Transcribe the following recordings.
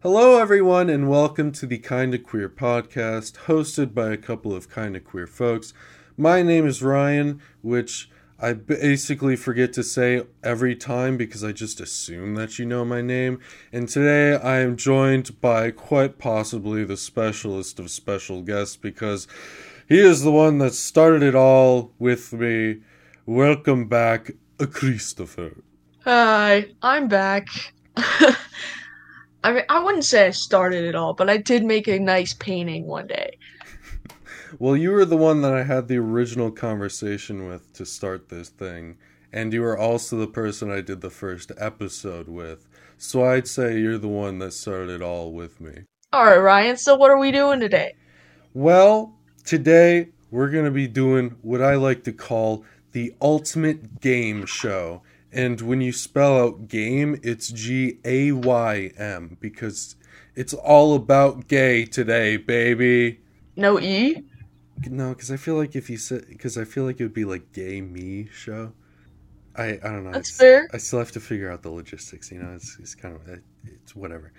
Hello, everyone, and welcome to the Kinda Queer podcast, hosted by a couple of kinda queer folks. My name is Ryan, which I basically forget to say every time because I just assume that you know my name. And today I am joined by quite possibly the specialist of special guests because he is the one that started it all with me. Welcome back, Christopher. Hi, I'm back. I mean, I wouldn't say I started it all, but I did make a nice painting one day. Well, you were the one that I had the original conversation with to start this thing, and you were also the person I did the first episode with. So I'd say you're the one that started it all with me. All right, Ryan. So what are we doing today? Well, today we're going to be doing what I like to call the ultimate game show. And when you spell out game, it's G A Y M because it's all about gay today, baby. No E. No, because I feel like if you said, because I feel like it would be like gay me show. I I don't know. That's fair. I still have to figure out the logistics. You know, it's it's kind of it's whatever.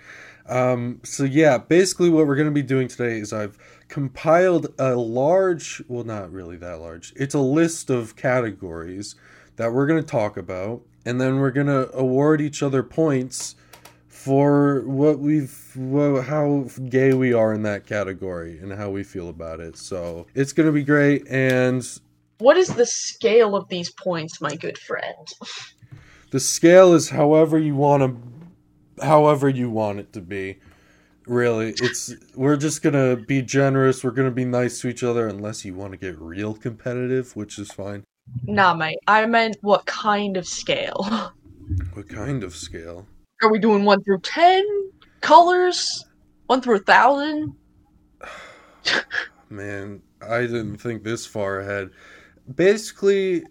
Um, so yeah, basically what we're gonna be doing today is I've compiled a large, well, not really that large. It's a list of categories that we're gonna talk about, and then we're gonna award each other points for what we've how gay we are in that category and how we feel about it. So it's gonna be great, and What is the scale of these points, my good friend? the scale is however you want to however you want it to be really it's we're just gonna be generous we're gonna be nice to each other unless you want to get real competitive which is fine Nah, mate. I meant what kind of scale? what kind of scale Are we doing one through ten colors? One through a thousand? man i didn't think this far ahead basically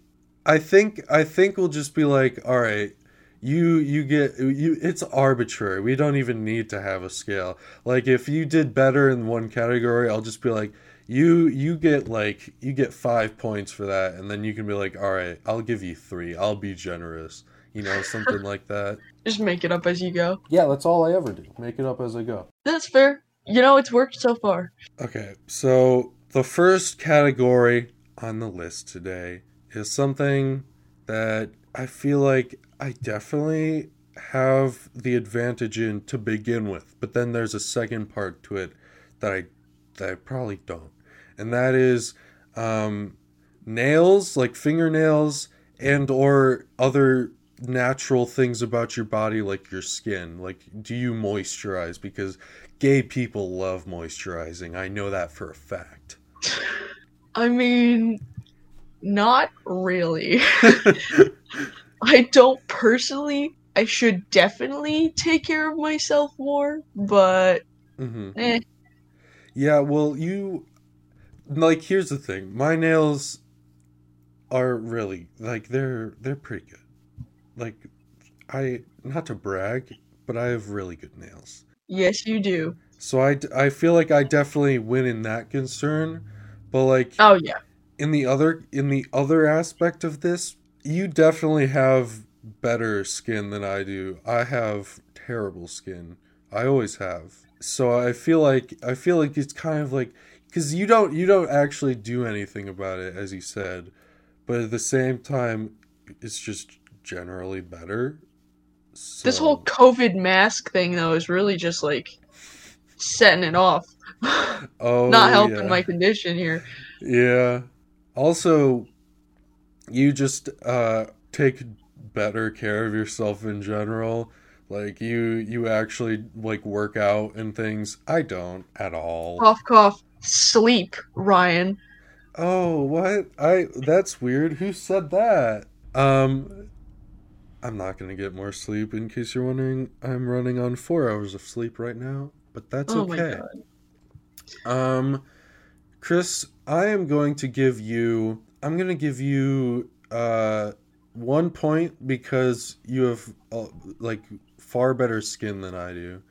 i think i think we'll just be like all right you you get you it's arbitrary we don't even need to have a scale like if you did better in one category i'll just be like you you get like you get five points for that and then you can be like all right i'll give you three i'll be generous you know something like that Just make it up as you go. yeah that's all i ever do make it up as i go That's fair. You know, it's worked so far. Okay, so the first category on the list today is something that I feel like I definitely have the advantage in to begin with, but then there's a second part to it that I that I probably don't, and that is um, nails, like fingernails, and or other natural things about your body, like your skin. Like, do you moisturize? Because gay people love moisturizing. I know that for a fact. I mean, not really. I don't personally. I should definitely take care of myself more, but hmm eh. Yeah, well, you like here's the thing. My nails are really like they're they're pretty good. Like I not to brag, but I have really good nails. Yes, you do. So I I feel like I definitely win in that concern, but like Oh yeah. in the other in the other aspect of this, you definitely have better skin than I do. I have terrible skin. I always have. So I feel like I feel like it's kind of like cuz you don't you don't actually do anything about it as you said, but at the same time it's just generally better. This whole COVID mask thing though is really just like setting it off. oh, Not helping yeah. my condition here. Yeah. Also, you just uh take better care of yourself in general. Like you you actually like work out and things. I don't at all. Cough cough. Sleep, Ryan. Oh, what? I that's weird. Who said that? Um I'm not going to get more sleep in case you're wondering. I'm running on 4 hours of sleep right now, but that's oh my okay. god. Um, Chris, I am going to give you. I'm going to give you uh one point because you have uh, like far better skin than I do,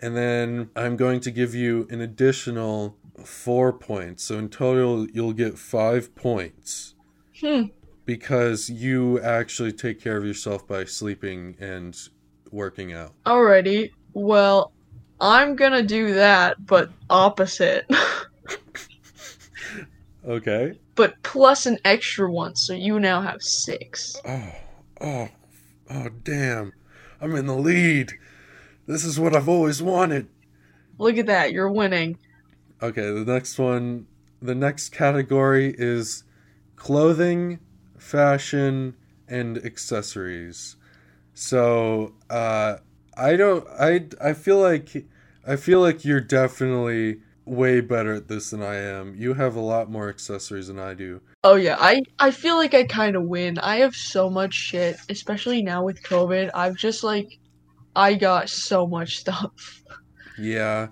and then I'm going to give you an additional four points. So in total, you'll get five points Hmm. because you actually take care of yourself by sleeping and working out. Alrighty. Well, I'm gonna do that, but opposite. Okay. but plus an extra one, so you now have six. Oh, oh, oh, damn. I'm in the lead. This is what I've always wanted. Look at that, you're winning. Okay, the next one, the next category is clothing, fashion, and accessories. So, uh, I don't, I, I feel like, I feel like you're definitely way better at this than I am. You have a lot more accessories than I do. Oh yeah, I I feel like I kind of win. I have so much shit, especially now with COVID. I've just like I got so much stuff. Yeah,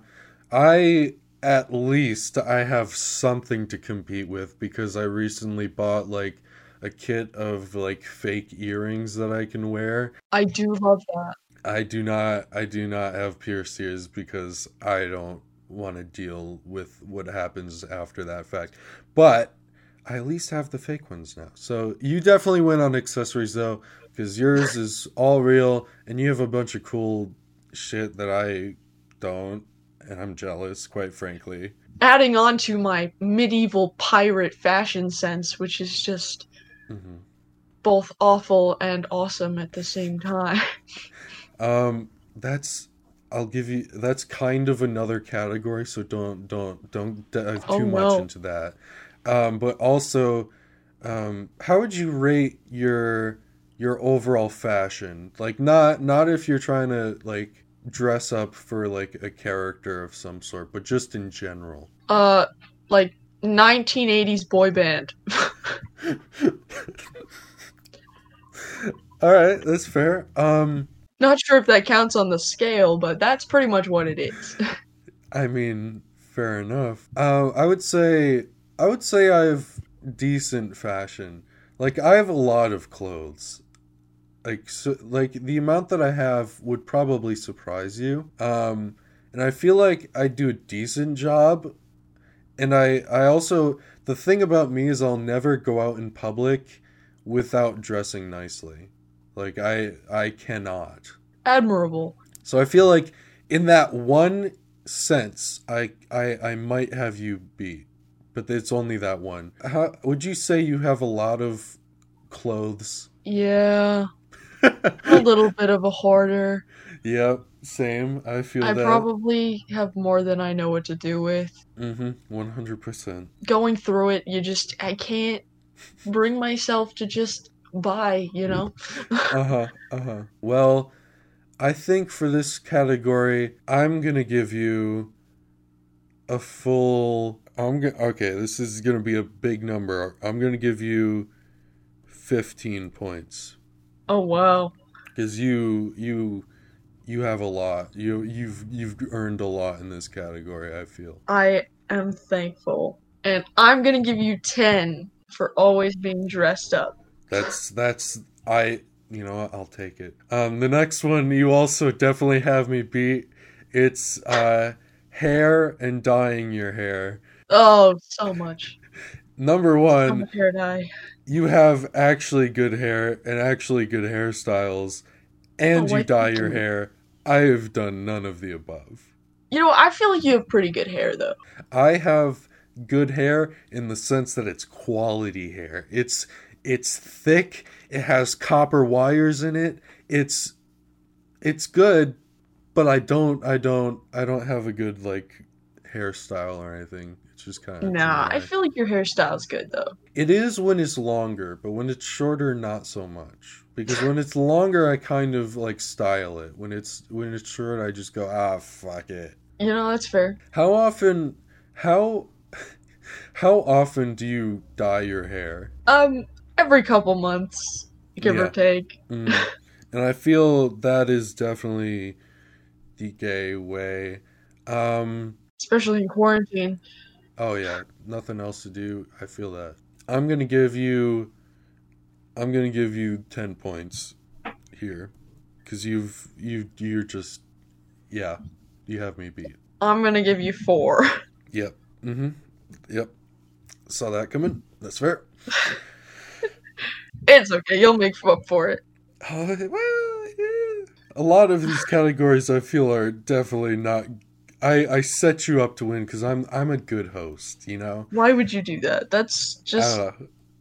I at least I have something to compete with because I recently bought like a kit of like fake earrings that I can wear. I do love that. I do not I do not have pierced ears because I don't want to deal with what happens after that fact. But I at least have the fake ones now. So you definitely win on accessories though, because yours is all real and you have a bunch of cool shit that I don't, and I'm jealous, quite frankly. Adding on to my medieval pirate fashion sense, which is just hmm both awful and awesome at the same time. Um, that's I'll give you that's kind of another category, so don't don't don't dive too Oh, much into that. Um, but also, um, how would you rate your your overall fashion? Like not not if you're trying to like dress up for like a character of some sort, but just in general. Uh like 1980s boy band. All right, that's fair. Um, Not sure if that counts on the scale, but that's pretty much what it is. I mean, fair enough. Uh, I would say I would say I have decent fashion. Like I have a lot of clothes. Like so, like the amount that I have would probably surprise you. Um, and I feel like I do a decent job. And I I also the thing about me is I'll never go out in public without dressing nicely. Like I I cannot. Admirable. So I feel like in that one sense, I I I might have you beat, but it's only that one. How would you say you have a lot of clothes? Yeah, a little bit of a hoarder. yep, same. I feel I that. probably have more than I know what to do with. mm-hmm. One hundred percent. Going through it, you just I can't bring myself to just buy, you know? Uh huh. Uh huh. Well, I think for this category, I'm gonna give you a full. I'm gonna. Okay, this is gonna be a big number. I'm gonna give you fifteen points Oh wow. because you you you have a lot. You you've you've earned a lot in this category. I feel. I am thankful. And I'm gonna give you 10 for always being dressed up. That's that's I you know I'll take it. Um the next one you also definitely have me beat. It's uh hair and dyeing your hair. Oh, so much. Number I'm a 1, hair dye. You have actually good hair and actually good hairstyles and Oh, you dye your you. hair. I have done none of the above. You know, I feel like you have pretty good hair though. I have good hair in the sense that it's quality hair. It's it's thick, it has copper wires in it. It's it's good, but I don't I don't I don't have a good like hairstyle or anything. Just kind of Nah, I feel like your hairstyle's good though. It is when it's longer, but when it's shorter not so much. Because when it's longer I kind of like style it. When it's when it's short I just go, "Ah, fuck it." You know, that's fair. How often how how often do you dye your hair? Um, every couple months, give Yeah. or take. Mm. and I feel that is definitely the gay way. Um Especially in quarantine. Oh yeah, nothing else to do. I feel that. I'm going to give you I'm going to give you 10 points here cuz you've you you're just yeah, you have me beat. I'm gonna give you four. Yep. Mhm. Yep. Saw that coming. That's fair. It's okay, you'll make up for it. Oh, well, yeah. a lot of these categories I feel are definitely not. I I set you up to win because I'm I'm a good host. You know. Why would you do that? That's just. I.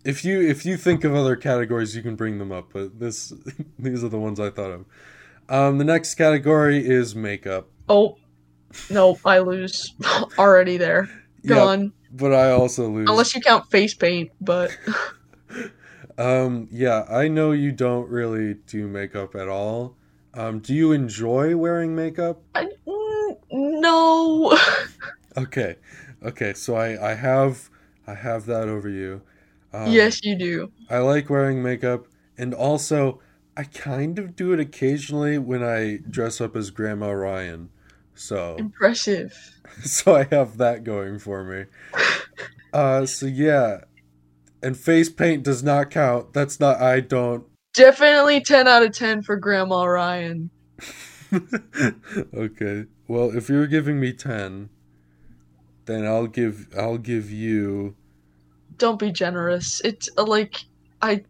If you if you think of other categories, you can bring them up. But this these are the ones I thought of. Um, the next category is makeup. Oh, no, I lose already there. Gone. but I also lose. Unless you count face paint, but Um, yeah, I know you don't really do makeup at all. Um, do you enjoy wearing makeup? I, no. Okay, okay. So I I have I have that over you. Um, yes, you do. I like wearing makeup, and also I kind of do it occasionally when I dress up as Grandma Ryan. So Impressive. so I have that going for me. Uh, so yeah, and face paint does not count. That's not. I don't. Definitely 10 out of 10 for Grandma Ryan. okay. Well, if you're giving me ten, then I'll give I'll give you Don't be generous. It's uh, like I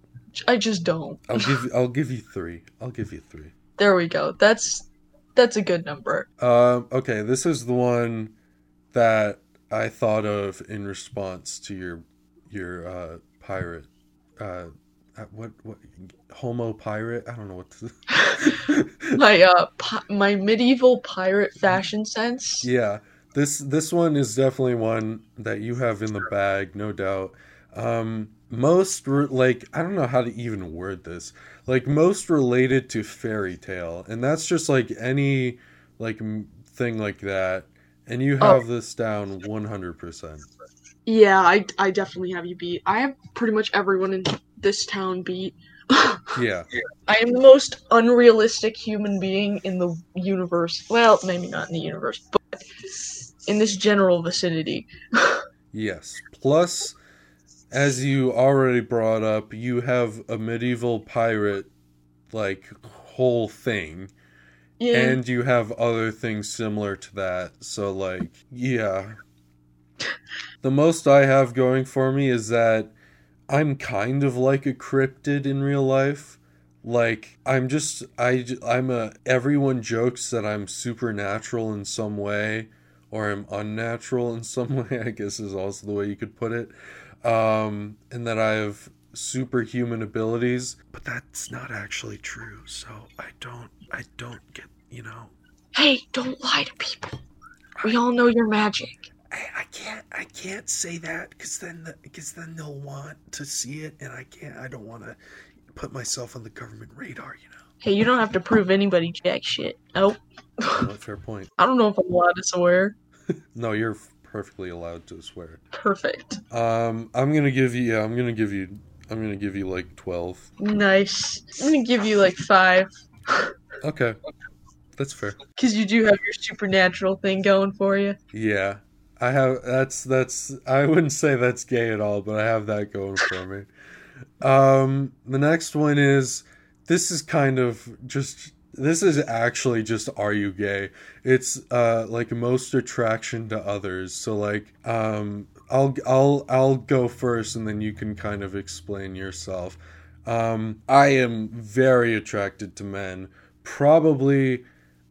I just don't. I'll give I'll give you three. I'll give you three. There we go. That's that's a good number. Um. Okay. This is the one that I thought of in response to your your uh, pirate. Uh, what what homo pirate? I don't know what. To... My uh pi- my medieval pirate fashion sense. Yeah, this this one is definitely one that you have in the bag, no doubt. Um, most re- like I don't know how to even word this. Like most related to fairy tale, and that's just like any like m- thing like that. And you Oh. have this down one hundred percent. Yeah, I I definitely have you beat. I have pretty much everyone in this town beat. Yeah, I am the most unrealistic human being in the universe. Well, maybe not in the universe, but in this general vicinity. yes. Plus, as you already brought up, you have a medieval pirate like whole thing. Yeah. and you have other things similar to that so like yeah the most i have going for me is that i'm kind of like a cryptid in real life like i'm just I I'm a everyone jokes that i'm supernatural in some way or i'm unnatural in some way i guess is also the way you could put it um and that i have superhuman abilities but that's not actually true so i don't i don't get you know hey, don't lie to people. We all know your magic. I, I can't I can't say that because then because then they'll want to see it and I can't I don't want to put myself on the government radar you know Hey, you don't have to prove anybody jack shit. Oh, no, fair point I don't know if I'm allowed to swear. no you're perfectly allowed to swear Perfect. um I'm gonna give you yeah I'm gonna give you I'm gonna give you like 12 Nice. I'm gonna give you like five. okay that's fair Because you do have your supernatural thing going for you. yeah I have that's that's I wouldn't say that's gay at all but I have that going for me. Um the next one is this is kind of just this is actually just are you gay? It's uh like most attraction to others. So like um i'll i'll i'll go first and then you can kind of explain yourself. Um i am very attracted to men probably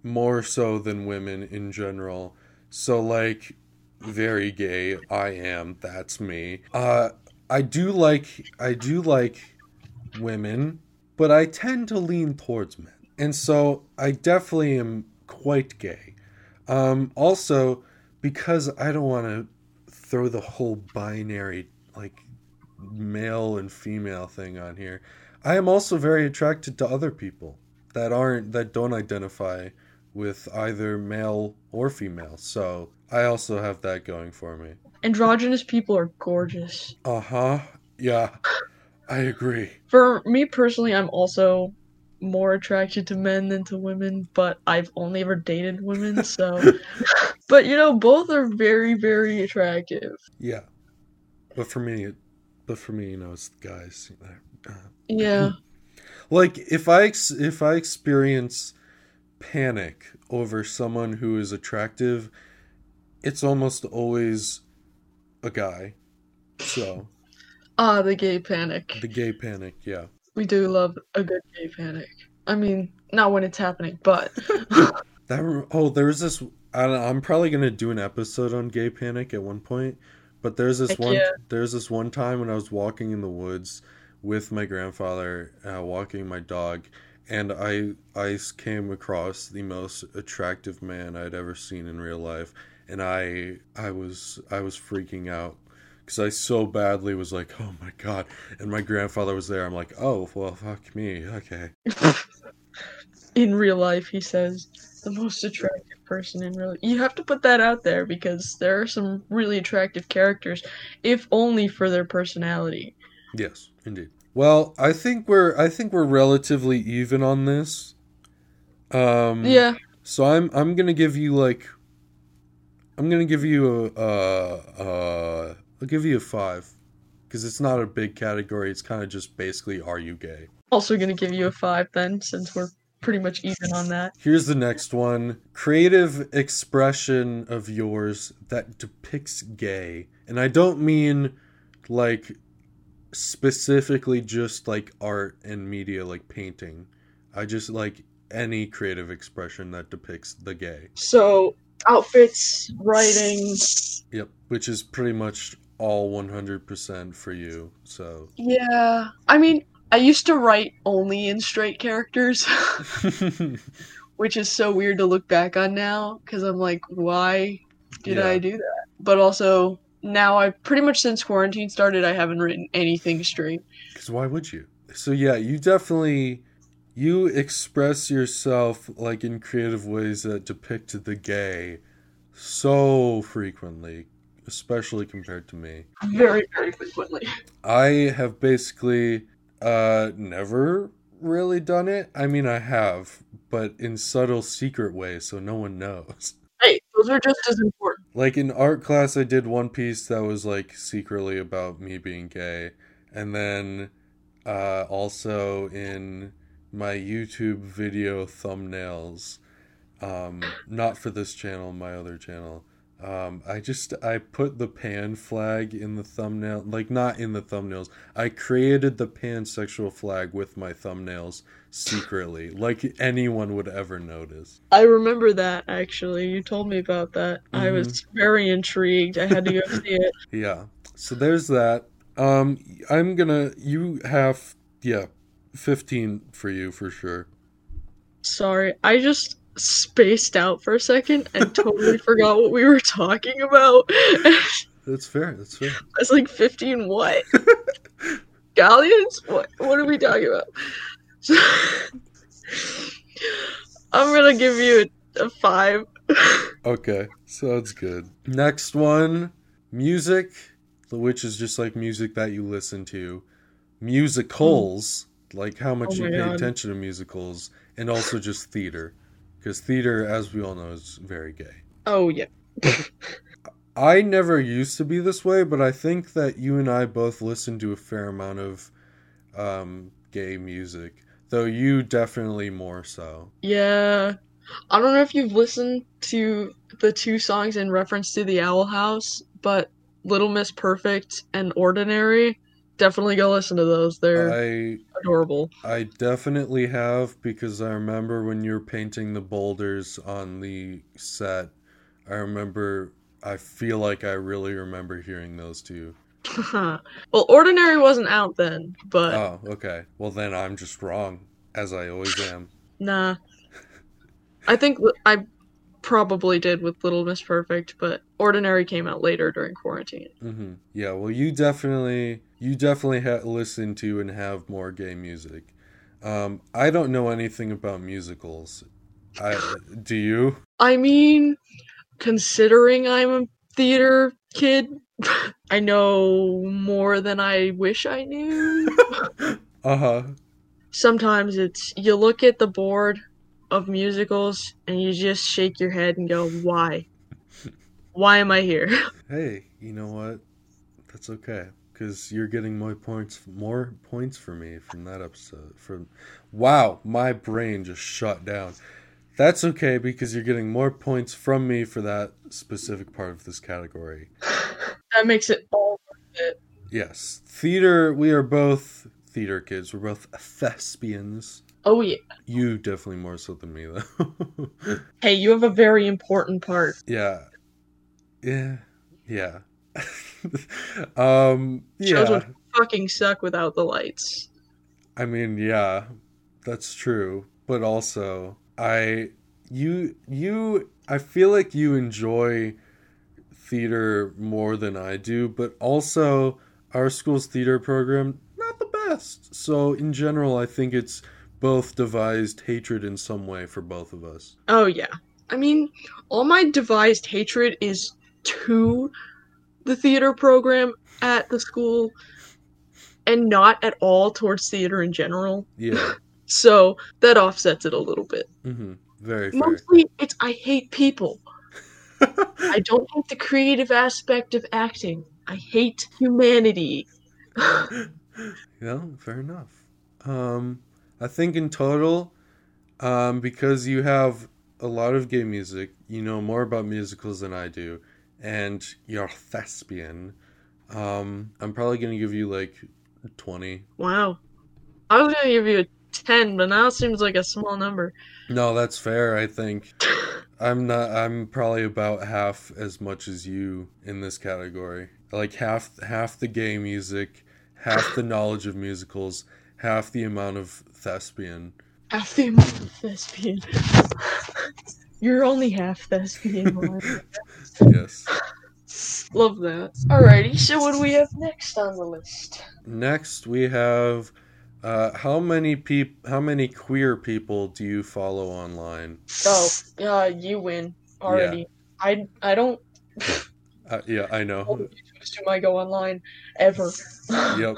more so than women in general. So like very gay i am that's me uh i do like i do like women but I tend to lean towards men. And so I definitely am quite gay. Um, also, because I don't want to throw the whole binary, like male and female thing on here, I am also very attracted to other people that aren't, that don't identify with either male or female. So I also have that going for me. Androgynous people are gorgeous. Uh huh. Yeah, I agree. For me personally, I'm also more attracted to men than to women, but I've only ever dated women, so. but you know, both are very, very attractive. Yeah, but for me, it, but for me, you know, it's the guys. Uh, Yeah. like if I ex- if I experience panic over someone who is attractive, it's almost always a guy. So Ah, the gay panic. the gay panic, yeah, We do love a good gay panic. I mean, not when it's happening, but That oh, there was this. I don't, I'm probably gonna do an episode on gay panic at one point, but there's this Heck one. yeah. There's this one time when I was walking in the woods with my grandfather, uh, walking my dog, and I I came across the most attractive man I'd ever seen in real life, and I I was I was freaking out because I so badly was like, oh my god, and my grandfather was there. I'm like, oh well, fuck me, okay. in real life, he says the most attractive person in real. You have to put that out there because there are some really attractive characters, if only for their personality. Yes, indeed. Well, I think we're I think we're relatively even on this. Um Yeah, So I'm I'm going to give you like I'm going to give you a uh uh I'll give you a 5 cuz it's not a big category. It's kind of just basically are you gay? also gonna give you a five then, since we're pretty much even on that. Here's the next one. Creative expression of yours that depicts gay. And I don't mean like specifically just like art and media like painting. I just like any creative expression that depicts the gay. So outfits, writing. Yep, which is pretty much all 100% for you. So Yeah, I mean, I used to write only in straight characters, which is so weird to look back on now because I'm like, why did Yeah. I do that? But also now I pretty much since quarantine started, I haven't written anything straight. Cuz why would you? So yeah, you definitely you express yourself like in creative ways that depict the gay so frequently, especially compared to me. Very, very frequently. I have basically uh never really done it. I mean, I have, but in subtle secret ways so no one knows. Hey, those are just as important. Like in art class I did one piece that was like secretly about me being gay and then uh also in my YouTube video thumbnails um not for this channel, my other channel. Um I just I put the pan flag in the thumbnail, like not in the thumbnails. I created the pansexual flag with my thumbnails secretly, like anyone would ever notice. I remember that actually. You told me about that. I Mhm. was very intrigued. I had to go see it. Yeah. So there's that. Um I'm gonna you have yeah, fifteen for you for sure. Sorry, I just spaced out for a second and totally forgot what we were talking about. That's fair, that's fair. was like, 15 what? Galleons? What what are we talking about? I'm gonna give you a, a five. Okay, sounds good. Next one, music, which is just like music that you listen to. Musicals, like how much Oh you pay God. attention to musicals, and also just theater. Because theater, as we all know, is very gay. Oh yeah. I never used to be this way, but I think that you and I both listen to a fair amount of um, gay music, though you definitely more so. Yeah. I don't know if you've listened to the two songs in reference to the Owl House, but Little Miss Perfect and Ordinary, definitely go listen to those. They're I adorable. I definitely have because I remember when you were painting the boulders on the set. I remember. I feel like I really remember hearing those two. well, Ordinary wasn't out then, but Oh, okay. Well, then I'm just wrong, as I always am. nah. I think I probably did with Little Miss Perfect, but Ordinary came out later during quarantine. hmm Yeah. Well, you definitely, you definitely ha- listen to and have more gay music. Um, I don't know anything about musicals. I do you? I mean, considering I'm a theater kid, I know more than I wish I knew. Uh huh. Sometimes it's you look at the board of musicals and you just shake your head and go, "Why? Why am I here?" Hey, you know what? That's okay because you're getting more points, more points for me from that episode. From wow, my brain just shut down. That's okay because you're getting more points from me for that specific part of this category. that makes it all worth it. Yes, theater. We are both theater kids. We're both thespians. Oh yeah. You definitely more so than me though. Hey, you have a very important part. yeah. Yeah. Yeah. um Shows would fucking suck without the lights. I mean, yeah. That's true, but also I you you I feel like you enjoy theater more than I do, but also our school's theater program not the best. So in general, I think it's both devised hatred in some way for both of us. Oh yeah. I mean, all my devised hatred is to the theater program at the school and not at all towards theater in general. Yeah. So that offsets it a little bit. hmm Very fair. Mostly it's I hate people. I don't hate the creative aspect of acting. I hate humanity. Yeah, fair enough. Um, I think in total, um, because you have a lot of gay music, you know more about musicals than I do, and you're thespian. Um, I'm probably gonna give you like twenty. wow. I was gonna give you a 10, but now it seems like a small number. No, that's fair. I think I'm not. I'm probably about half as much as you in this category. Like half half the gay music, half the knowledge of musicals, half the amount of thespian. Half the amount of thespian. You're only half thespian. Yes. Love that. Alrighty, so what do we have next on the list? Next, we have uh, how many peop- how many queer people do you follow online? Oh, uh, you win already. I I don't Uh, yeah, I know. assume I go online ever. Yep.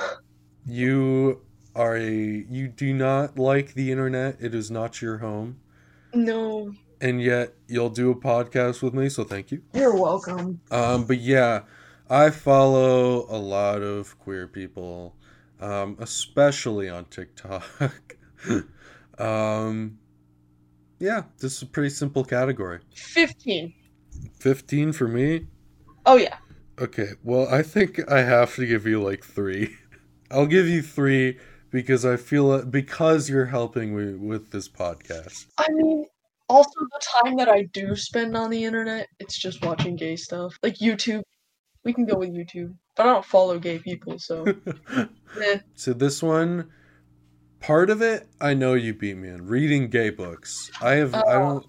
You are a you do not like the internet. It is not your home, No, and yet you'll do a podcast with me. So thank you. you're welcome. Um, but yeah, I follow a lot of queer people, um, especially on TikTok. um, yeah, this is a pretty simple category. Fifteen. 15 for me? Oh yeah. Okay, well, I think I have to give you like three. I'll give you three because I feel because you're helping me with this podcast. I mean, also the time that I do spend on the internet, it's just watching gay stuff. Like YouTube. We can go with YouTube. But I don't follow gay people, so eh. so this one, part of it, I know you beat me in reading gay books. I have, I Oh. don't,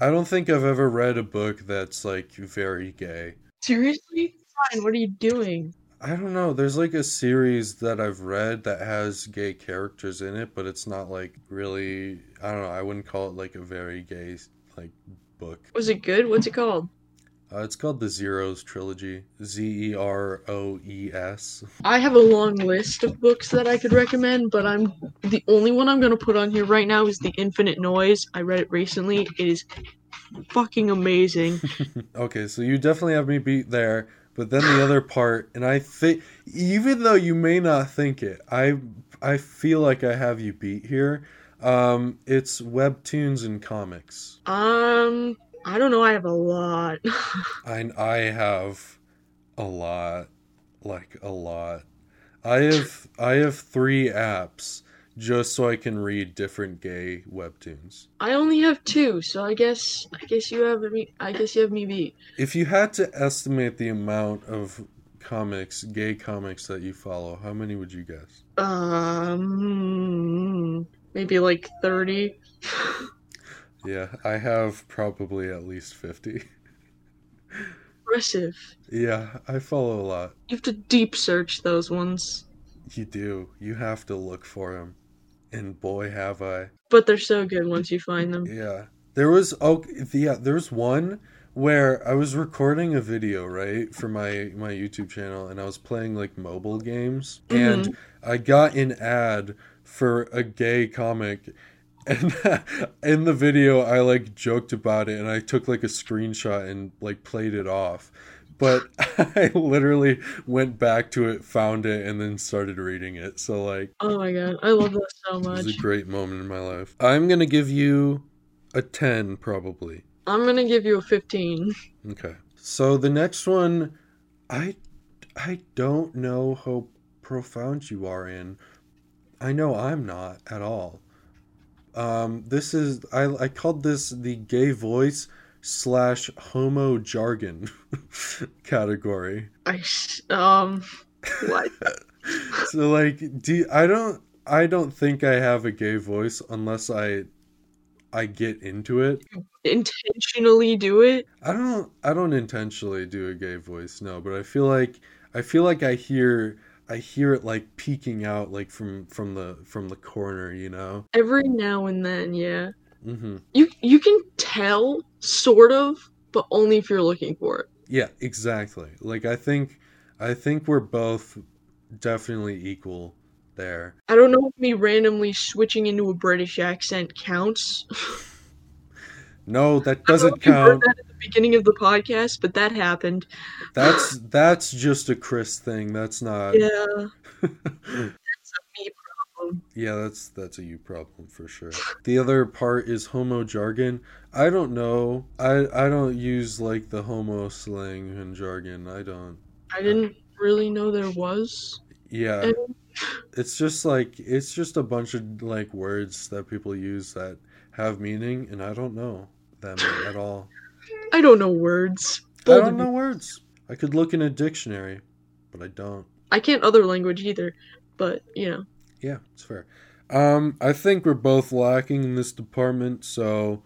I don't think I've ever read a book that's like very gay. Seriously? Fine, what are you doing? I don't know. There's like a series that I've read that has gay characters in it, but it's not like really. I don't know. I wouldn't call it like a very gay like book. Was it good? What's it called? Uh, it's called the Zeroes trilogy. Z E R O E S. I have a long list of books that I could recommend, but I'm the only one I'm gonna put on here right now is The Infinite Noise. I read it recently. It is fucking amazing. okay, so you definitely have me beat there. But then the other part, and I think even though you may not think it, I I feel like I have you beat here. Um, it's webtoons and comics. Um, I don't know. I have a lot. I I have a lot, like a lot. I have I have three apps just so I can read different gay webtoons. I only have two, so I guess I guess you have me. I guess you have me beat. If you had to estimate the amount of comics, gay comics that you follow, how many would you guess? Um, maybe like thirty. Yeah, I have probably at least 50. Impressive. Yeah, I follow a lot. You have to deep search those ones, You do. You have to look for them. And boy, have I. but they're so good once you find them. Yeah. There was oh yeah, there was one where I was recording a video, right, for my my YouTube channel and I was playing like mobile games mm-hmm. and I got an ad for a gay comic and in the video I like joked about it and I took like a screenshot and like played it off. But I literally went back to it, found it, and then started reading it. So like Oh my god, I love that so it much. was a great moment in my life. I'm gonna give you a 10 probably. I'm gonna give you a 15. Okay. So the next one I I don't know how profound you are in. I know I'm not at all. Um, this is I I called this the gay voice slash homo jargon category. I um what? So like, do I don't I don't think I have a gay voice unless I I get into it. Intentionally do it? I don't I don't intentionally do a gay voice, no, but I feel like I feel like I hear I hear it like peeking out like from from the from the corner, you know. Every now and then, yeah. Mhm. You you can tell sort of, but only if you're looking for it. Yeah, exactly. Like I think I think we're both definitely equal there. I don't know if me randomly switching into a British accent counts. No, that I don't know doesn't if you heard count. that at the beginning of the podcast, but that happened. That's that's just a Chris thing. That's not Yeah, problem. Yeah, that's that's a you problem for sure. The other part is homo jargon. I don't know. I I don't use like the homo slang and jargon. I don't. I didn't really know there was. Yeah, any. it's just like it's just a bunch of like words that people use that have meaning, and I don't know them at all. I don't know words. I don't know words. I could look in a dictionary, but I don't. I can't other language either, but you know. Yeah, it's fair. Um, I think we're both lacking in this department, so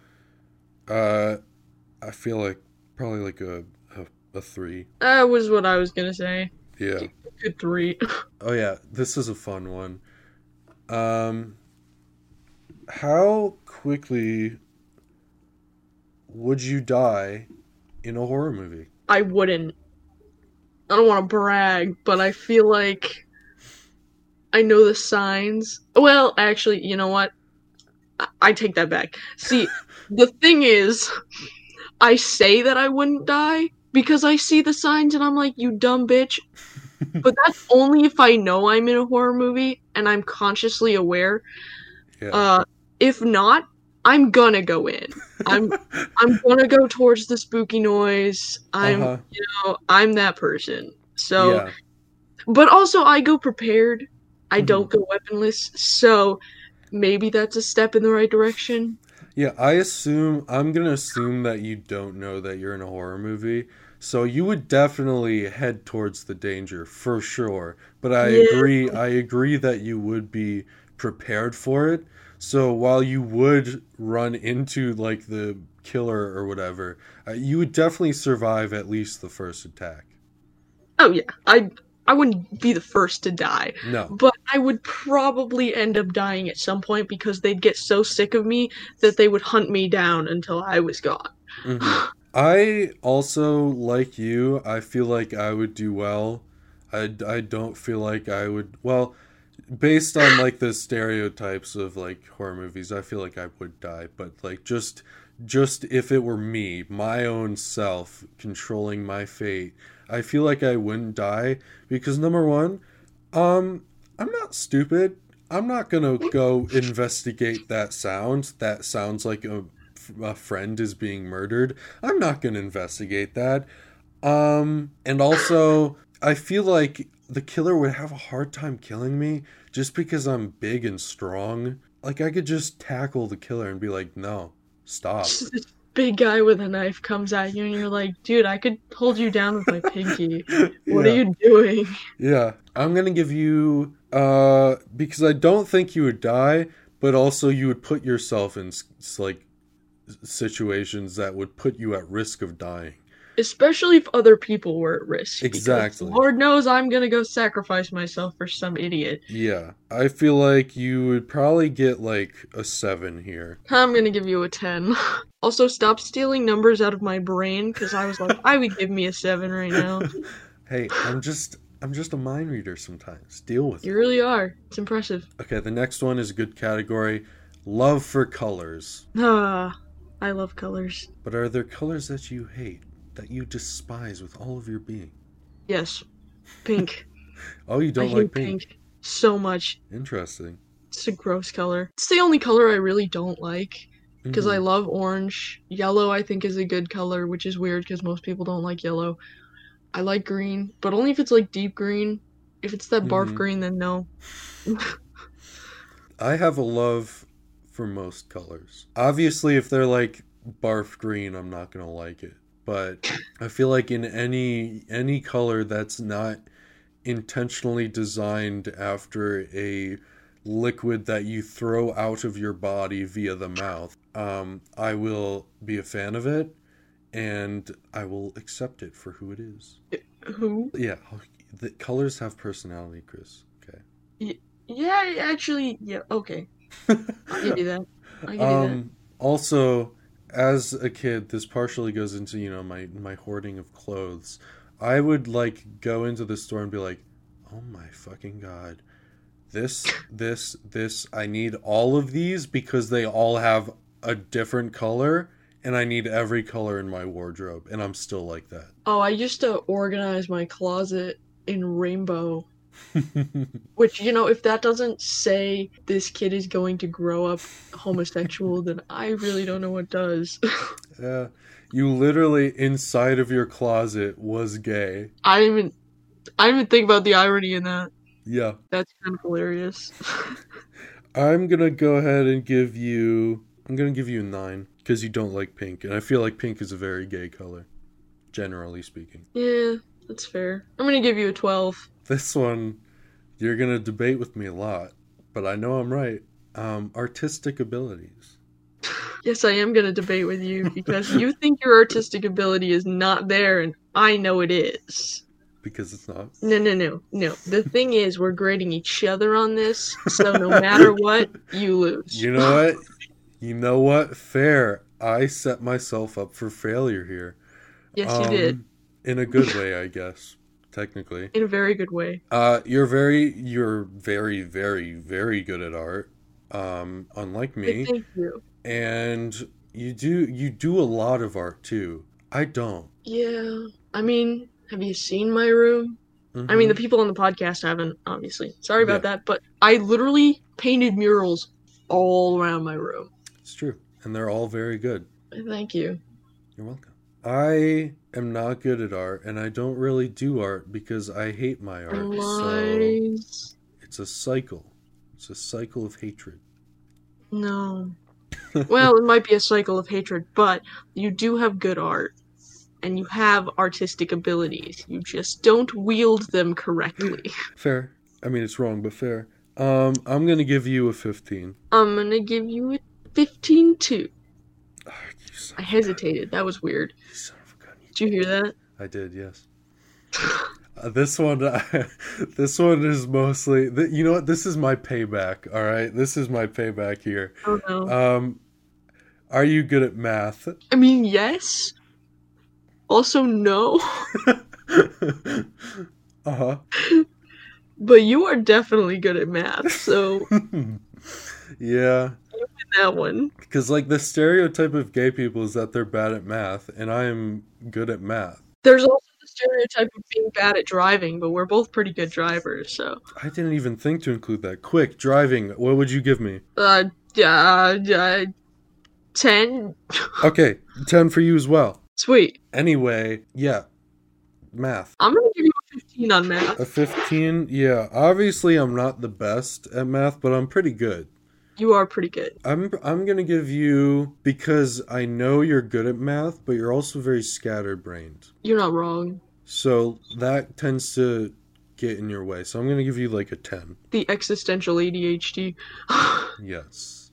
uh, I feel like probably like a a, a three. That was what I was gonna say. Yeah. Good three. Oh yeah, this is a fun one. Um, how quickly would you die in a horror movie? I wouldn't. I don't want to brag, but I feel like I know the signs. Well, actually, you know what? I, I take that back. See, the thing is, I say that I wouldn't die because I see the signs and I'm like, you dumb bitch. but that's only if I know I'm in a horror movie and I'm consciously aware. Yeah. Uh, if not, I'm gonna go in. I'm I'm gonna go towards the spooky noise. I'm Uh-huh. you know, I'm that person. So yeah. but also I go prepared. I Mhm. don't go weaponless. So maybe that's a step in the right direction. Yeah, I assume I'm gonna assume that you don't know that you're in a horror movie, so you would definitely head towards the danger for sure. But I Yeah. agree, I agree that you would be prepared for it. So while you would run into like the killer or whatever, uh, you would definitely survive at least the first attack. Oh yeah. I I wouldn't be the first to die. No, But I would probably end up dying at some point because they'd get so sick of me that they would hunt me down until I was gone. Mhm. I also like you. I feel like I would do well. I, I don't feel like I would. Well, based on like the stereotypes of like horror movies, I feel like I would die. But like just just if it were me, my own self controlling my fate, I feel like I wouldn't die because number one, um, I'm not stupid. I'm not gonna go investigate that sound. That sounds like a a friend is being murdered. I'm not to investigate that. Um, and also, I feel like the killer would have a hard time killing me just because I'm big and strong. Like, I could just tackle the killer and be like, no, stop. big guy with a knife comes at you and you're like, dude, I could hold you down with my pinky. What yeah. are you doing? Yeah. I'm going to give you, uh, because I don't think you would die, but also you would put yourself in, like, situations that would put you at risk of dying. Especially if other people were at risk. Exactly. Lord knows I'm gonna go sacrifice myself for some idiot. Yeah, I feel like you would probably get like a seven here. I'm gonna give you a 10. Also, stop stealing numbers out of my brain because I was like, I would give me a 7 right now. Hey, I'm just I'm just a mind reader sometimes. Deal with You it. You really are. It's impressive. Okay, the next one is a good category. Love for colors. Ah, I love colors. But are there colors that you hate, that you despise with all of your being? Yes. Pink. Oh, you don't hate like pink. pink. so much. Interesting. It's a gross color. It's the only color I really don't like because I Mhm. love orange. Yellow, I think, is a good color, which is weird because most people don't like yellow. I like green, but only if it's like deep green. If it's that barf Mhm. green, then no. I have a love for most colors. Obviously, if they're like barf green, I'm not gonna like it. But I feel like in any any color that's not intentionally designed after a liquid that you throw out of your body via the mouth, um, I will be a fan of it, and I will accept it for who it is. Who? Yeah, the colors have personality, Chris. Okay. Yeah, actually, yeah. Okay, I'll give you that. I'll give you that. Um, also, as a kid, this partially goes into you know my my hoarding of clothes. I would like go into the store and be like, "Oh my fucking god, this this this I need all of these because they all have a different color." And I need every color in my wardrobe, and I'm still like that. Oh, I used to organize my closet in rainbow. Which, you know, if that doesn't say this kid is going to grow up homosexual, then I really don't know what does. yeah, you literally inside of your closet was gay. I didn't even I didn't even think about the irony in that. Yeah. That's kind of hilarious. I'm gonna go ahead and give you. I'm gonna give you a nine because you don't like pink, and I feel like pink is a very gay color, generally speaking. yeah, that's fair. I'm gonna give you a 12. This one, you're gonna debate with me a lot, but I know I'm right. Um, artistic abilities. Yes, I am gonna debate with you because you think your artistic ability is not there, and I know it is. Because it's not. No, no, no, no. The thing is, we're grading each other on this, so no matter what, you lose. You know what? You know what? Fair. I set myself up for failure here. Yes, Um, you did. In a good way, I guess. Technically. In a very good way. Uh, you're very, you're very, very, very good at art. Um, unlike me, Thank you. and you do you do a lot of art too. I don't. Yeah. I mean, have you seen my room? I mean, the people on the podcast haven't, obviously. Sorry about Mm-hmm. Yeah. that, but I literally painted murals all around my room. it's true, and they're all very good. Thank you. You're welcome. I am not good at art, and I don't really do art because I hate my art. So Lies. it's a cycle. It's a cycle of hatred. No. well, it might be a cycle of hatred, but you do have good art. And you have artistic abilities. You just don't wield them correctly. Fair. I mean, it's wrong, but fair. Um, I'm gonna give you a 15. I'm gonna give you a 15 2. I hesitated. That was weird. you son of a gun. you- Did you hear that? I did, yes. Uh, this one, this one is mostly. th- You know what? This is my payback. All right, this is my payback here. Oh no. Um, are you good at math? I mean, yes. Also, no. uh huh. But you are definitely good at math, so yeah, that one. because like the stereotype of gay people is that they're bad at math, and I am good at math. There's also the stereotype of being bad at driving, but we're both pretty good drivers, so. I didn't even think to include that. Quick, driving. What would you give me? Uh, uh, uh 10? Okay, ten for you as well. Sweet. Anyway, yeah, math. I'm gonna give you a 15 on math. A 15? Yeah, obviously I'm not the best at math, but I'm pretty good. You are pretty good. I'm I'm going to give you because I know you're good at math, but you're also very scatterbrained. You're not wrong. So that tends to get in your way. So I'm going to give you like a 10. The existential ADHD. Yes.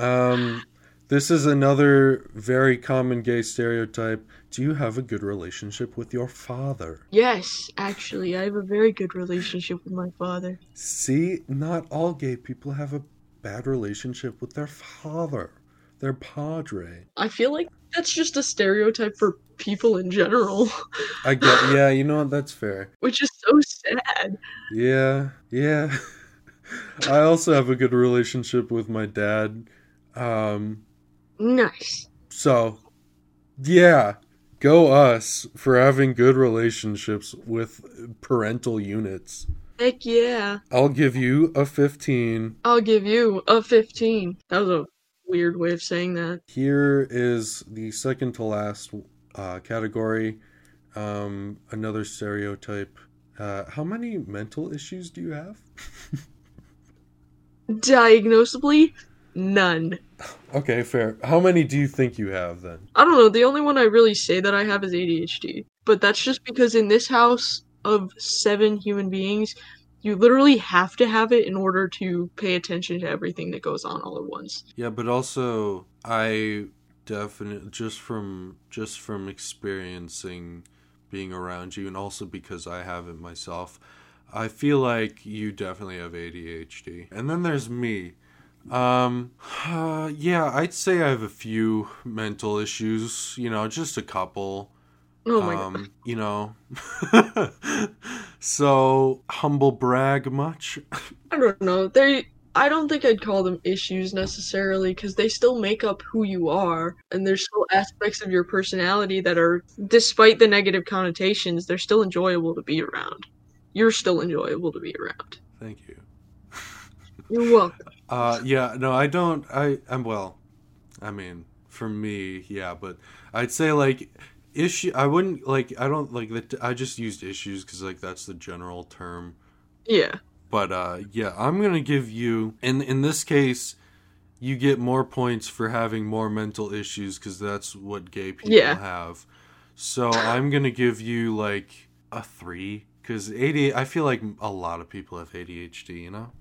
Um this is another very common gay stereotype. Do you have a good relationship with your father? yes, actually, I have a very good relationship with my father. See, not all gay people have a bad relationship with their father, their padre. I feel like that's just a stereotype for people in general, I get, yeah, you know what? That's fair. which is so sad. Yeah, yeah. I also have a good relationship with my dad. Um, Nice. so, yeah, go us for having good relationships with parental units. Heck yeah. I'll give you a 15. I'll give you a 15. That was a weird way of saying that. Here is the second to last uh, category. Um, another stereotype. Uh, how many mental issues do you have? Diagnosably, None. Okay, fair. How many do you think you have then? I don't know. The only one I really say that I have is ADHD. But that's just because in this house of seven human beings, you literally have to have it in order to pay attention to everything that goes on all at once. Yeah, but also I definitely just from just from experiencing being around you and also because I have it myself, I feel like you definitely have ADHD. And then there's me. Um uh, yeah, I'd say I have a few mental issues, you know, just a couple. Oh my god. um, you know. so humble brag much? I don't know. They I don't think I'd call them issues necessarily because they still make up who you are, and there's still aspects of your personality that are, despite the negative connotations, they're still enjoyable to be around. You're still enjoyable to be around. Thank you. You're welcome. Uh, yeah, no, I don't. I, I'm well. I mean, for me, yeah, but I'd say like issue. I wouldn't like. I don't like that. I just used issues because like that's the general term. Yeah. But uh, yeah, I'm gonna give you in in this case, you get more points for having more mental issues because that's what gay people Yeah. have. So I'm gonna give you like a three because AD. I feel like a lot of people have ADHD. You know.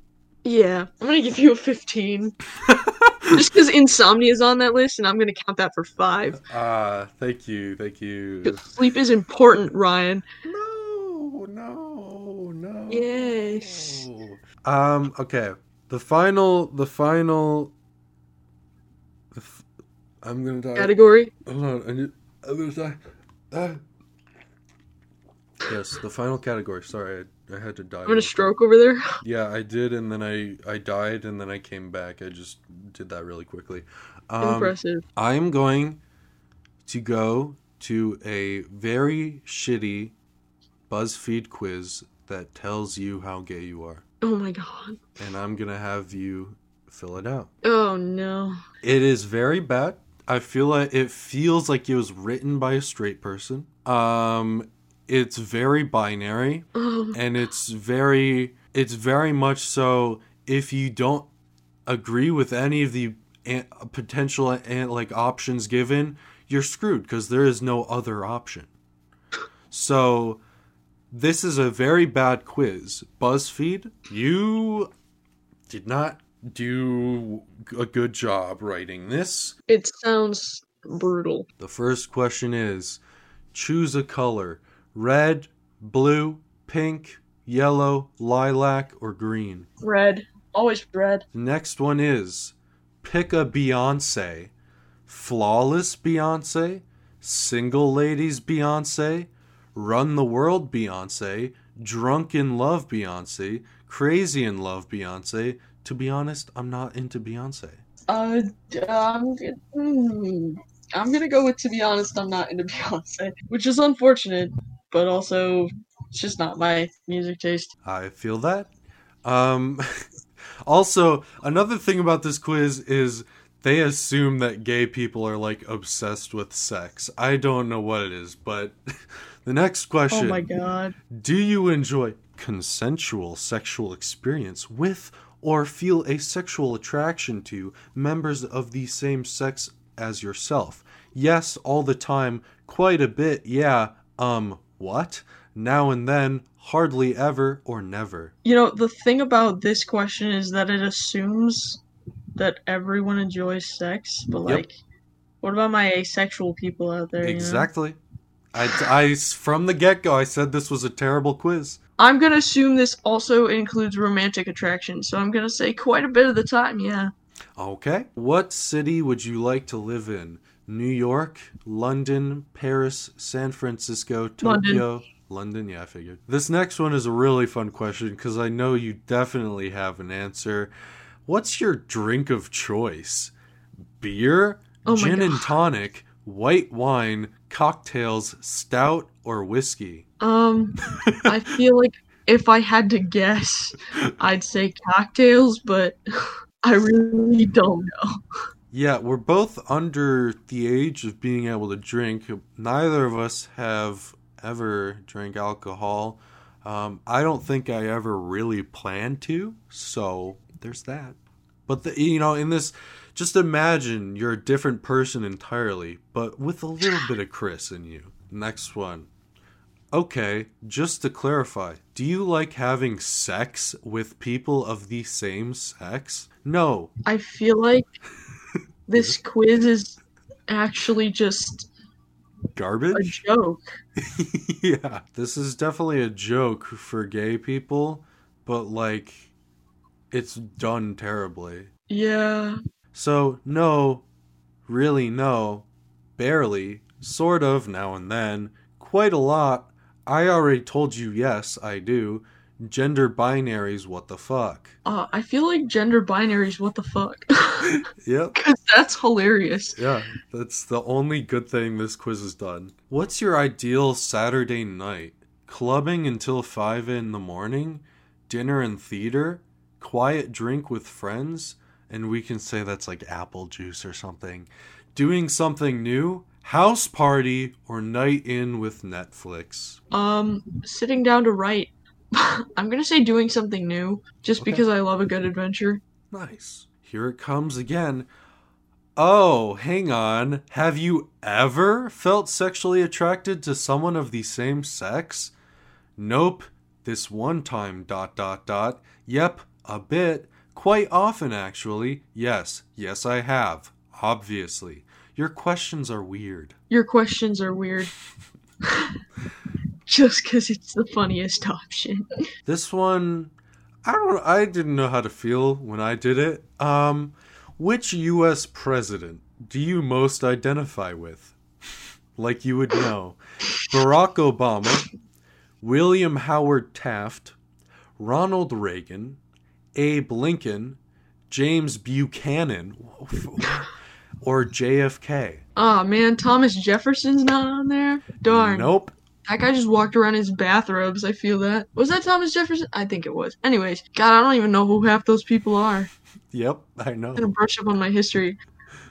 Yeah. I'm gonna give you a 15. Just because insomnia is on that list, and I'm gonna count that for five. Ah, thank you, thank you. Sleep is important, Ryan. No, no, no. Yes. Um. Okay. The final. The final. The f- I'm gonna die. Category? Hold on. I need. I'm gonna die. Ah. Yes, the final category. Sorry, I, I had to die. I'm gonna stroke over there. Yeah, I did, and then I I died, and then I came back. I just did that really quickly. Um, Impressive. I'm going to go to a very shitty BuzzFeed quiz that tells you how gay you are. Oh my god. And I'm going to have you fill it out. Oh no. It is very bad. I feel like it feels like it was written by a straight person. Um it's very binary Oh, and it's very it's very much so if you don't agree with any of the an- potential an- like options given you're screwed because there is no other option. So this is a very bad quiz. Buzzfeed you did not do a good job writing this. It sounds brutal. the first question is choose a color red, blue, pink, yellow, lilac, or green. Red. Always red. Next one is pick a Beyonce. Flawless Beyonce, Single Ladies Beyonce, Run the World Beyonce, Drunk in Love Beyonce, Crazy in Love Beyonce. To be honest, I'm not into Beyonce. Uh, I'm, mm, I'm gonna go with to be honest, I'm not into Beyonce, which is unfortunate, but also it's just not my music taste. I feel that. Um, also, another thing about this quiz is they assume that gay people are like obsessed with sex. I don't know what it is, but the next question. Oh my god. Do you enjoy consensual sexual experience with or feel a sexual attraction to members of the same sex as yourself? Yes, all the time, quite a bit, yeah. Um, what? Now and then, hardly ever or never. You know, the thing about this question is that it assumes that everyone enjoys sex, but Yep. like, what about my asexual people out there? you know? Exactly. I, I, from the get go, I said this was a terrible quiz. I'm gonna assume this also includes romantic attraction, so I'm gonna say quite a bit of the time, yeah. Okay. What city would you like to live in? New York, London, Paris, San Francisco, London. Tokyo. London, yeah, I figured. This next one is a really fun question because I know you definitely have an answer. What's your drink of choice? Beer, Oh gin and tonic, white wine, cocktails, stout, or whiskey? Um, I feel like if I had to guess, I'd say cocktails, but I really don't know. Yeah, we're both under the age of being able to drink. Neither of us have ever drank alcohol. Um, I don't think I ever really plan to, so there's that. But the, you know, in this, just imagine you're a different person entirely, but with a little bit of Chris in you. Next one. Okay, just to clarify, do you like having sex with people of the same sex? No. I feel like this quiz is actually just garbage. a joke. yeah. This is definitely a joke for gay people, but like, it's done terribly. Yeah. So, no, really, no, barely, sort of, now and then, quite a lot. I already told you yes, I do. Gender binaries, what the fuck? Uh, I feel like gender binaries, what the fuck? Yep. Because that's hilarious. Yeah, that's the only good thing this quiz has done. What's your ideal Saturday night? Clubbing until 5 in the morning? Dinner and theater? Quiet drink with friends? And we can say that's like apple juice or something. Doing something new? House party or night in with Netflix? Um, sitting down to write. I'm gonna say doing something new, just Okay. because I love a good adventure. Nice. Here it comes again. Oh, hang on. Have you ever felt sexually attracted to someone of the same sex? Nope. This one time, dot, dot, dot. Yep, a bit. Quite often, actually. Yes, yes, I have. Obviously. Your questions are weird. Your questions are weird. just because it's the funniest option. This one, I don't. I didn't know how to feel when I did it. Um, which U.S. president do you most identify with? Like you would know, Barack Obama, William Howard Taft, Ronald Reagan, Abe Lincoln, James Buchanan, or JFK. Ah man, Thomas Jefferson's not on there. Darn. Nope. That guy just walked around his bathrobes. I feel that. Was that Thomas Jefferson? I think it was. Anyways, God, I don't even know who half those people are. Yep, I know. I'm gonna brush up on my history.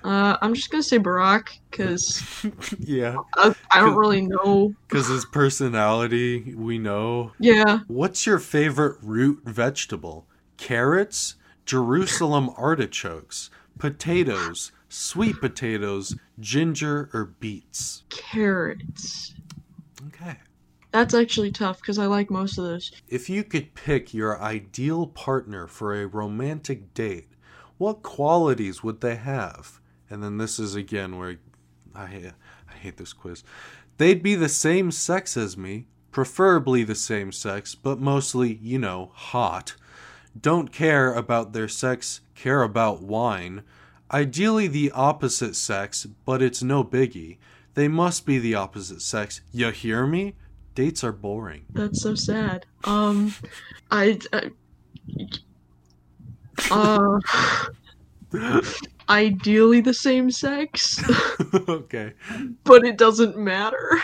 Uh, I'm just gonna say Barack because yeah, I, I don't really know. because his personality, we know. Yeah, What's your favorite root vegetable? Carrots, Jerusalem artichokes, potatoes, sweet potatoes, ginger, or beets? carrots. Okay. That's actually tough because I like most of those. If you could pick your ideal partner for a romantic date, what qualities would they have? And then this is again where I I hate this quiz. They'd be the same sex as me, preferably the same sex, but mostly, you know, hot. Don't care about their sex, care about wine. Ideally the opposite sex, but it's no biggie. They must be the opposite sex. You hear me? Dates are boring. That's so sad. Um, I, I uh, ideally the same sex, okay. but it doesn't matter.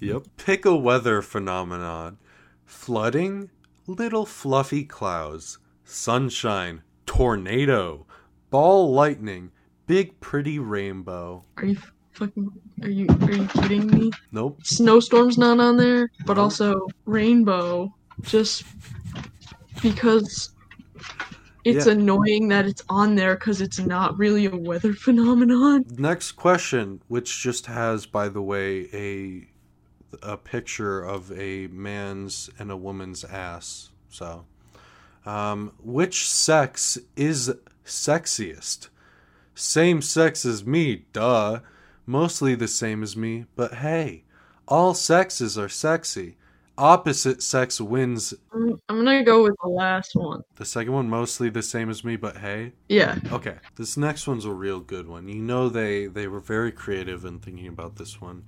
Yep. Pick a weather phenomenon. Flooding, little fluffy clouds, sunshine, tornado, ball lightning, big pretty rainbow. Are you fucking? Are you are you kidding me? Nope. Snowstorm's not on there, but No. also rainbow. Just because it's Yeah. annoying that it's on there because it's not really a weather phenomenon. Next question, which just has, by the way, a a picture of a man's and a woman's ass. So, um, which sex is sexiest? Same sex as me, duh. Mostly the same as me, but hey, all sexes are sexy. Opposite sex wins. I'm, I'm gonna go with the last one. The second one, mostly the same as me, but hey. Yeah. Okay, this next one's a real good one. You know they they were very creative in thinking about this one.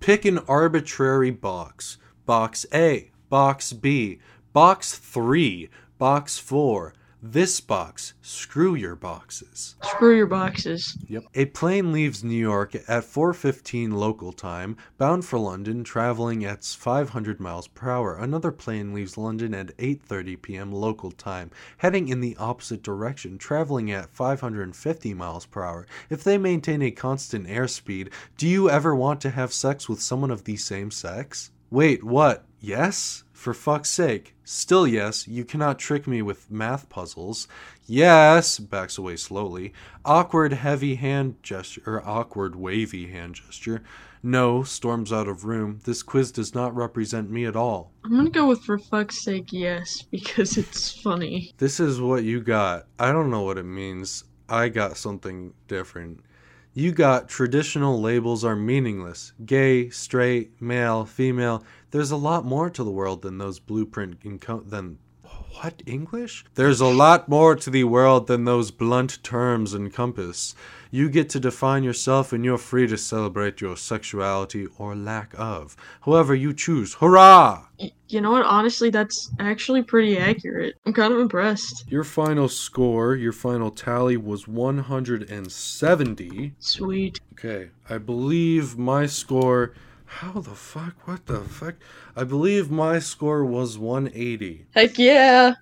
Pick an arbitrary box. Box A, box B, box 3, box 4. This box, screw your boxes. Screw your boxes. Yep. A plane leaves New York at 4:15 local time, bound for London, traveling at 500 miles per hour. Another plane leaves London at 8:30 p.m. local time, heading in the opposite direction, traveling at 550 miles per hour. If they maintain a constant airspeed, do you ever want to have sex with someone of the same sex? Wait, what? Yes? For fuck's sake. Still yes, you cannot trick me with math puzzles. Yes, backs away slowly. Awkward heavy hand gesture, or awkward wavy hand gesture. No, storms out of room. This quiz does not represent me at all. I'm gonna go with for fuck's sake, yes, because it's funny. This is what you got. I don't know what it means. I got something different. You got traditional labels are meaningless. Gay, straight, male, female. There's a lot more to the world than those blueprint enco- than what English? There's a lot more to the world than those blunt terms encompass. You get to define yourself and you're free to celebrate your sexuality or lack of. However you choose. Hurrah! You know what? Honestly, that's actually pretty accurate. I'm kind of impressed. Your final score, your final tally was 170. Sweet. Okay, I believe my score. How the fuck? What the fuck? I believe my score was 180. Heck yeah.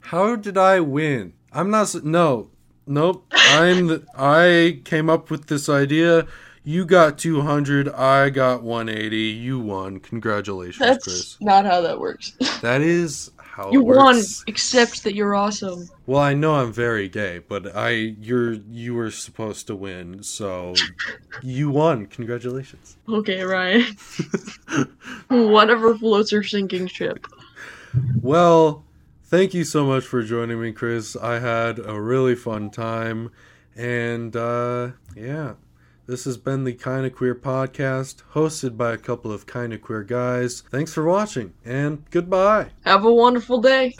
How did I win? I'm not. No, nope. I'm. The, I came up with this idea. You got 200. I got 180. You won. Congratulations, Chris. That's Chris. not how that works. That is how you won, except that you're awesome. Well, I know I'm very gay, but I you're you were supposed to win, so you won. Congratulations. Okay, Ryan. Whatever floats your sinking ship. Well, thank you so much for joining me, Chris. I had a really fun time, and uh, yeah, this has been the Kinda Queer podcast, hosted by a couple of kinda queer guys. Thanks for watching, and goodbye. Have a wonderful day.